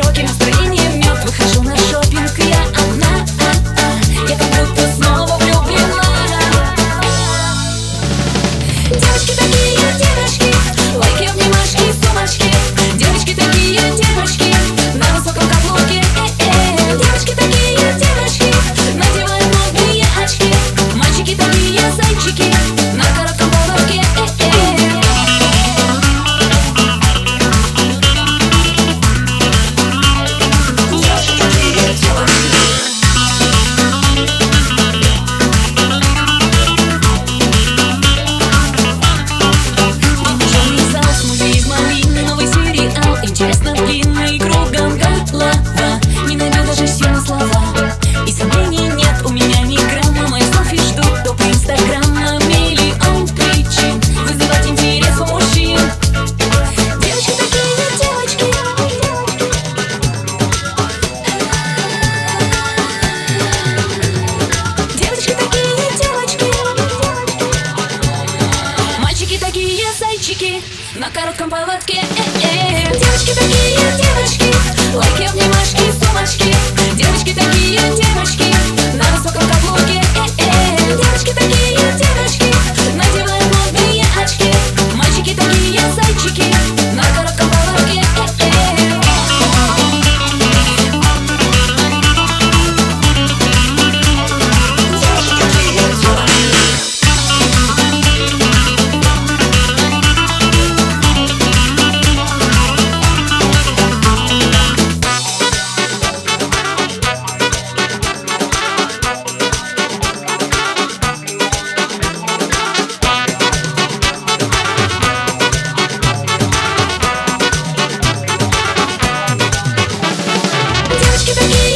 i'm Shocking. На коротком поводке. Э, э, девочки такие you.